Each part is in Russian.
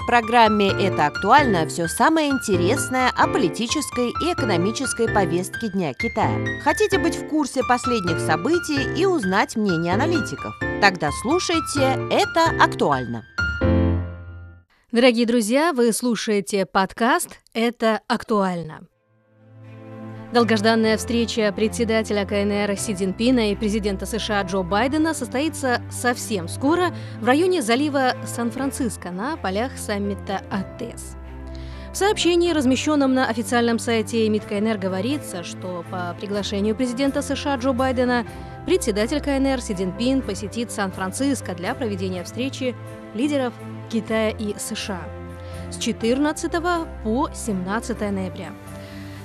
В программе «Это актуально» все самое интересное о политической и экономической повестке Дня Китая. Хотите быть в курсе последних событий и узнать мнение аналитиков? Тогда слушайте «Это актуально». Дорогие друзья, вы слушаете подкаст «Это актуально». Долгожданная встреча председателя КНР Си Цзиньпина и президента США Джо Байдена состоится совсем скоро в районе залива Сан-Франциско на полях саммита АТЭС. В сообщении, размещенном на официальном сайте МИД КНР, говорится, что по приглашению президента США Джо Байдена председатель КНР Си Цзиньпин посетит Сан-Франциско для проведения встречи лидеров Китая и США с 14 по 17 ноября.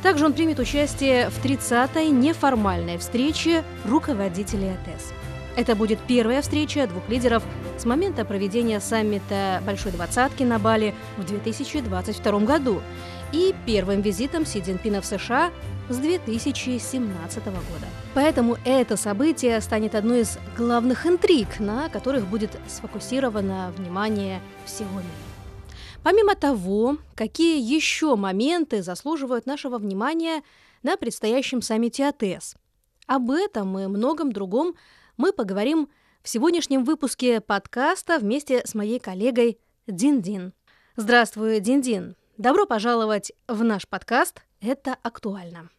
Также он примет участие в 30-й неформальной встрече руководителей АТЭС. Это будет первая встреча двух лидеров с момента проведения саммита Большой Двадцатки на Бали в 2022 году и первым визитом Си Цзиньпина в США с 2017 года. Поэтому это событие станет одной из главных интриг, на которых будет сфокусировано внимание всего мира. Помимо того, какие еще моменты заслуживают нашего внимания на предстоящем саммите АТС? Об этом и многом другом мы поговорим в сегодняшнем выпуске подкаста вместе с моей коллегой Дин-Дин. Здравствуй, Дин-Дин. Добро пожаловать в наш подкаст «Это актуально».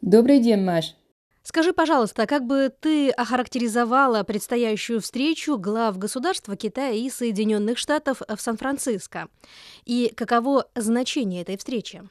Добрый день, Маш. Скажи, пожалуйста, как бы ты охарактеризовала предстоящую встречу глав государства Китая и Соединенных Штатов в Сан-Франциско? И каково значение этой встречи?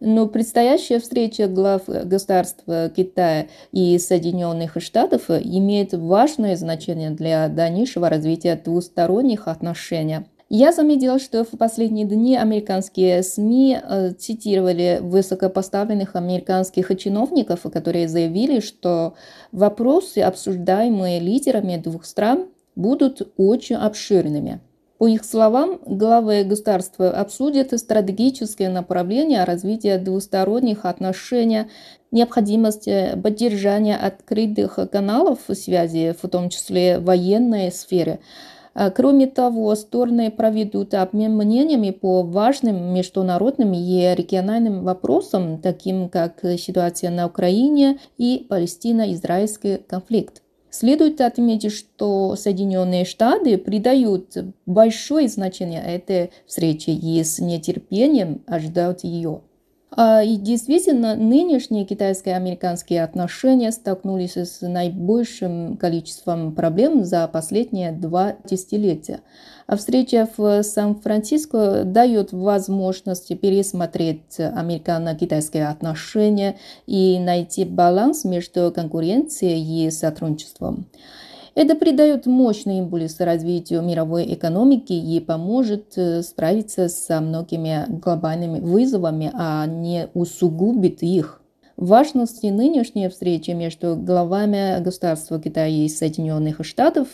Но предстоящая встреча глав государств Китая и Соединенных Штатов имеет важное значение для дальнейшего развития двусторонних отношений. Я заметил, что в последние дни американские СМИ э, цитировали высокопоставленных американских чиновников, которые заявили, что вопросы, обсуждаемые лидерами двух стран, будут очень обширными. По их словам, главы государства обсудят стратегические направления развития двусторонних отношений, необходимость поддержания открытых каналов связи, в том числе в военной сфере, кроме того, стороны проведут обмен мнениями по важным международным и региональным вопросам, таким как ситуация на Украине и Палестино-израильский конфликт. Следует отметить, что Соединенные Штаты придают большое значение этой встрече и с нетерпением ожидают ее. А, и действительно, нынешние китайско-американские отношения столкнулись с наибольшим количеством проблем за последние два десятилетия. А встреча в Сан-Франциско дает возможность пересмотреть американо-китайские отношения и найти баланс между конкуренцией и сотрудничеством. Это придает мощный импульс развитию мировой экономики и поможет э, справиться со многими глобальными вызовами, а не усугубит их. Важность нынешней встречи между главами государства Китая и Соединенных Штатов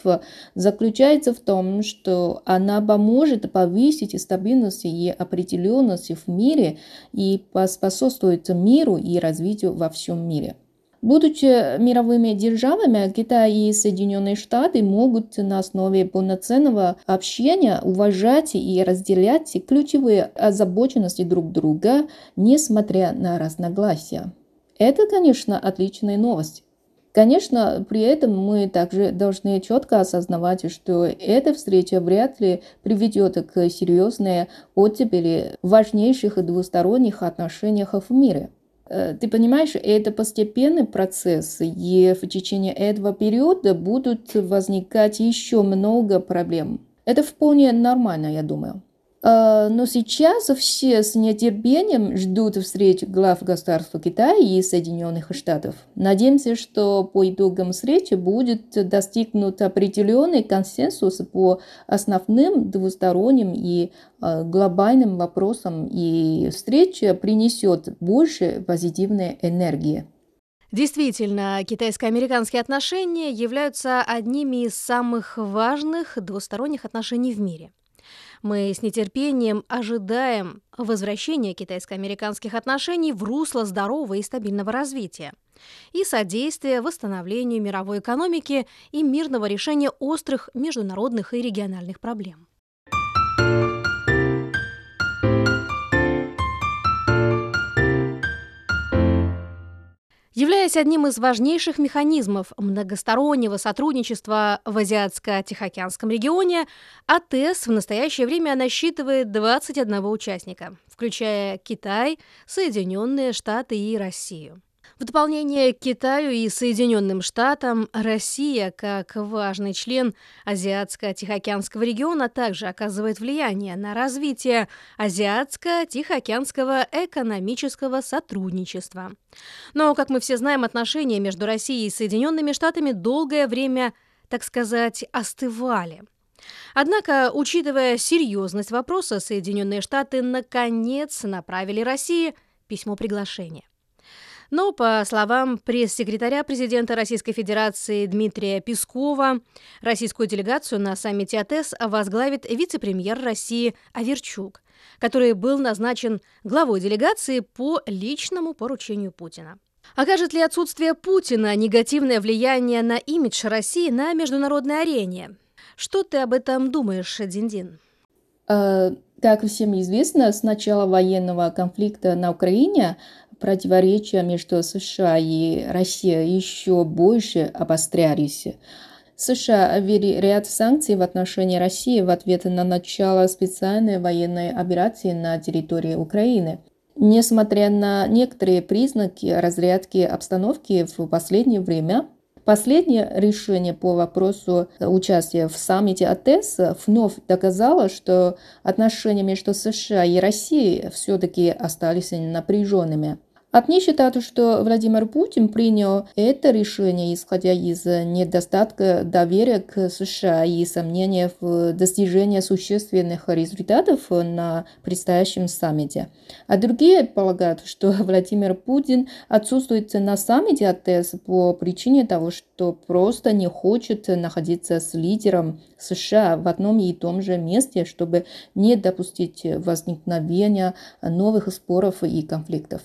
заключается в том, что она поможет повысить стабильность и определенность в мире и поспособствует миру и развитию во всем мире. Будучи мировыми державами, Китай и Соединенные Штаты могут на основе полноценного общения уважать и разделять ключевые озабоченности друг друга, несмотря на разногласия. Это, конечно, отличная новость. Конечно, при этом мы также должны четко осознавать, что эта встреча вряд ли приведет к серьезной оттепели важнейших двусторонних отношениях в мире. Э, ты понимаешь, это постепенный процесс, и в течение этого периода будут возникать еще много проблем. Это вполне нормально, я думаю. А, но сейчас все с нетерпением ждут встречи глав государства Китая и Соединенных Штатов. Надеемся, что по итогам встречи будет достигнут определенный консенсус по основным двусторонним и а, глобальным вопросам, и встреча принесет больше позитивной энергии. Действительно, китайско-американские отношения являются одними из самых важных двусторонних отношений в мире – мы с нетерпением ожидаем возвращения китайско-американских отношений в русло здорового и стабильного развития и содействия восстановлению мировой экономики и мирного решения острых международных и региональных проблем. Являясь одним из важнейших механизмов многостороннего сотрудничества в Азиатско-Тихоокеанском регионе, АТЭС в настоящее время насчитывает 21 участника, включая Китай, Соединенные Штаты и Россию. В дополнение к Китаю и Соединенным Штатам, Россия, как важный член Азиатско-Тихоокеанского региона, также оказывает влияние на развитие Азиатско-Тихоокеанского экономического сотрудничества. Но, как мы все знаем, отношения между Россией и Соединенными Штатами долгое время, так сказать, остывали. Однако, учитывая серьезность вопроса, Соединенные Штаты наконец направили России письмо приглашения. Но, по словам пресс-секретаря президента Российской Федерации Дмитрия Пескова, российскую делегацию на саммите АТЭС возглавит вице-премьер России Аверчук, который был назначен главой делегации по личному поручению Путина. Окажет ли отсутствие Путина негативное влияние на имидж России на международной арене? Что ты об этом думаешь, Диндин? Э, как всем известно, с начала военного конфликта на Украине противоречия между США и Россией еще больше обострялись. США ввели ряд санкций в отношении России в ответ на начало специальной военной операции на территории Украины. Несмотря на некоторые признаки разрядки обстановки в последнее время, Последнее решение по вопросу участия в саммите АТЭС вновь доказало, что отношения между США и Россией все-таки остались напряженными. Одни считают, что Владимир Путин принял это решение, исходя из недостатка доверия к США и сомнения в достижении существенных результатов на предстоящем саммите. А другие полагают, что Владимир Путин отсутствует на саммите АТС по причине того, что просто не хочет находиться с лидером США в одном и том же месте, чтобы не допустить возникновения новых споров и конфликтов.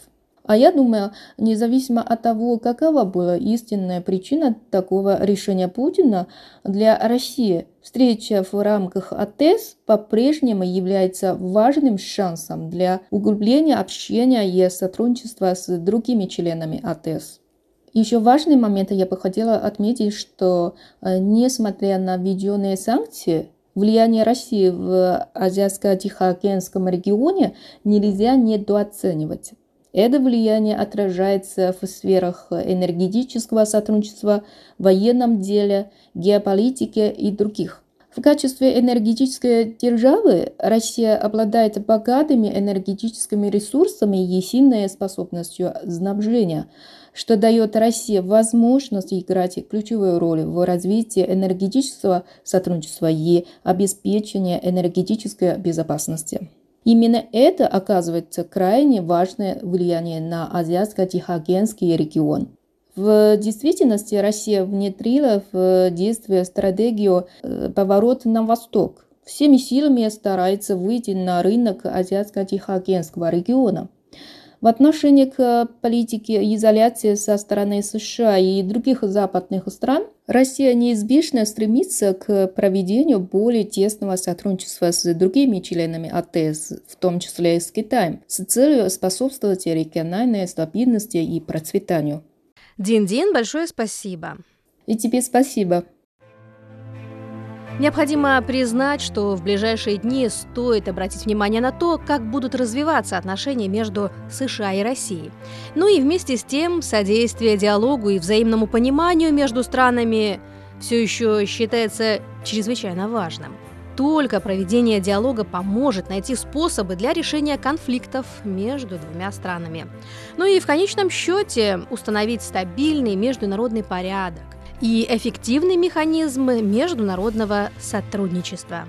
А я думаю, независимо от того, какова была истинная причина такого решения Путина для России, встреча в рамках АТЭС по-прежнему является важным шансом для углубления общения и сотрудничества с другими членами АТЭС. Еще важный момент я бы хотела отметить, что э, несмотря на введенные санкции, влияние России в Азиатско-Тихоокеанском регионе нельзя недооценивать. Это влияние отражается в сферах энергетического сотрудничества, военном деле, геополитике и других. В качестве энергетической державы Россия обладает богатыми энергетическими ресурсами и сильной способностью снабжения, что дает России возможность играть ключевую роль в развитии энергетического сотрудничества и обеспечении энергетической безопасности. Именно это оказывается крайне важное влияние на Азиатско-Тихоокеанский регион. В действительности Россия внедрила в действие стратегию э, поворота на восток. Всеми силами старается выйти на рынок Азиатско-Тихоокеанского региона. В отношении к политике изоляции со стороны США и других западных стран Россия неизбежно стремится к проведению более тесного сотрудничества с другими членами АТС, в том числе и с Китаем, с целью способствовать региональной стабильности и процветанию. Дин-Дин, большое спасибо. И тебе спасибо. Необходимо признать, что в ближайшие дни стоит обратить внимание на то, как будут развиваться отношения между США и Россией. Ну и вместе с тем содействие диалогу и взаимному пониманию между странами все еще считается чрезвычайно важным. Только проведение диалога поможет найти способы для решения конфликтов между двумя странами. Ну и в конечном счете установить стабильный международный порядок и эффективный механизм международного сотрудничества.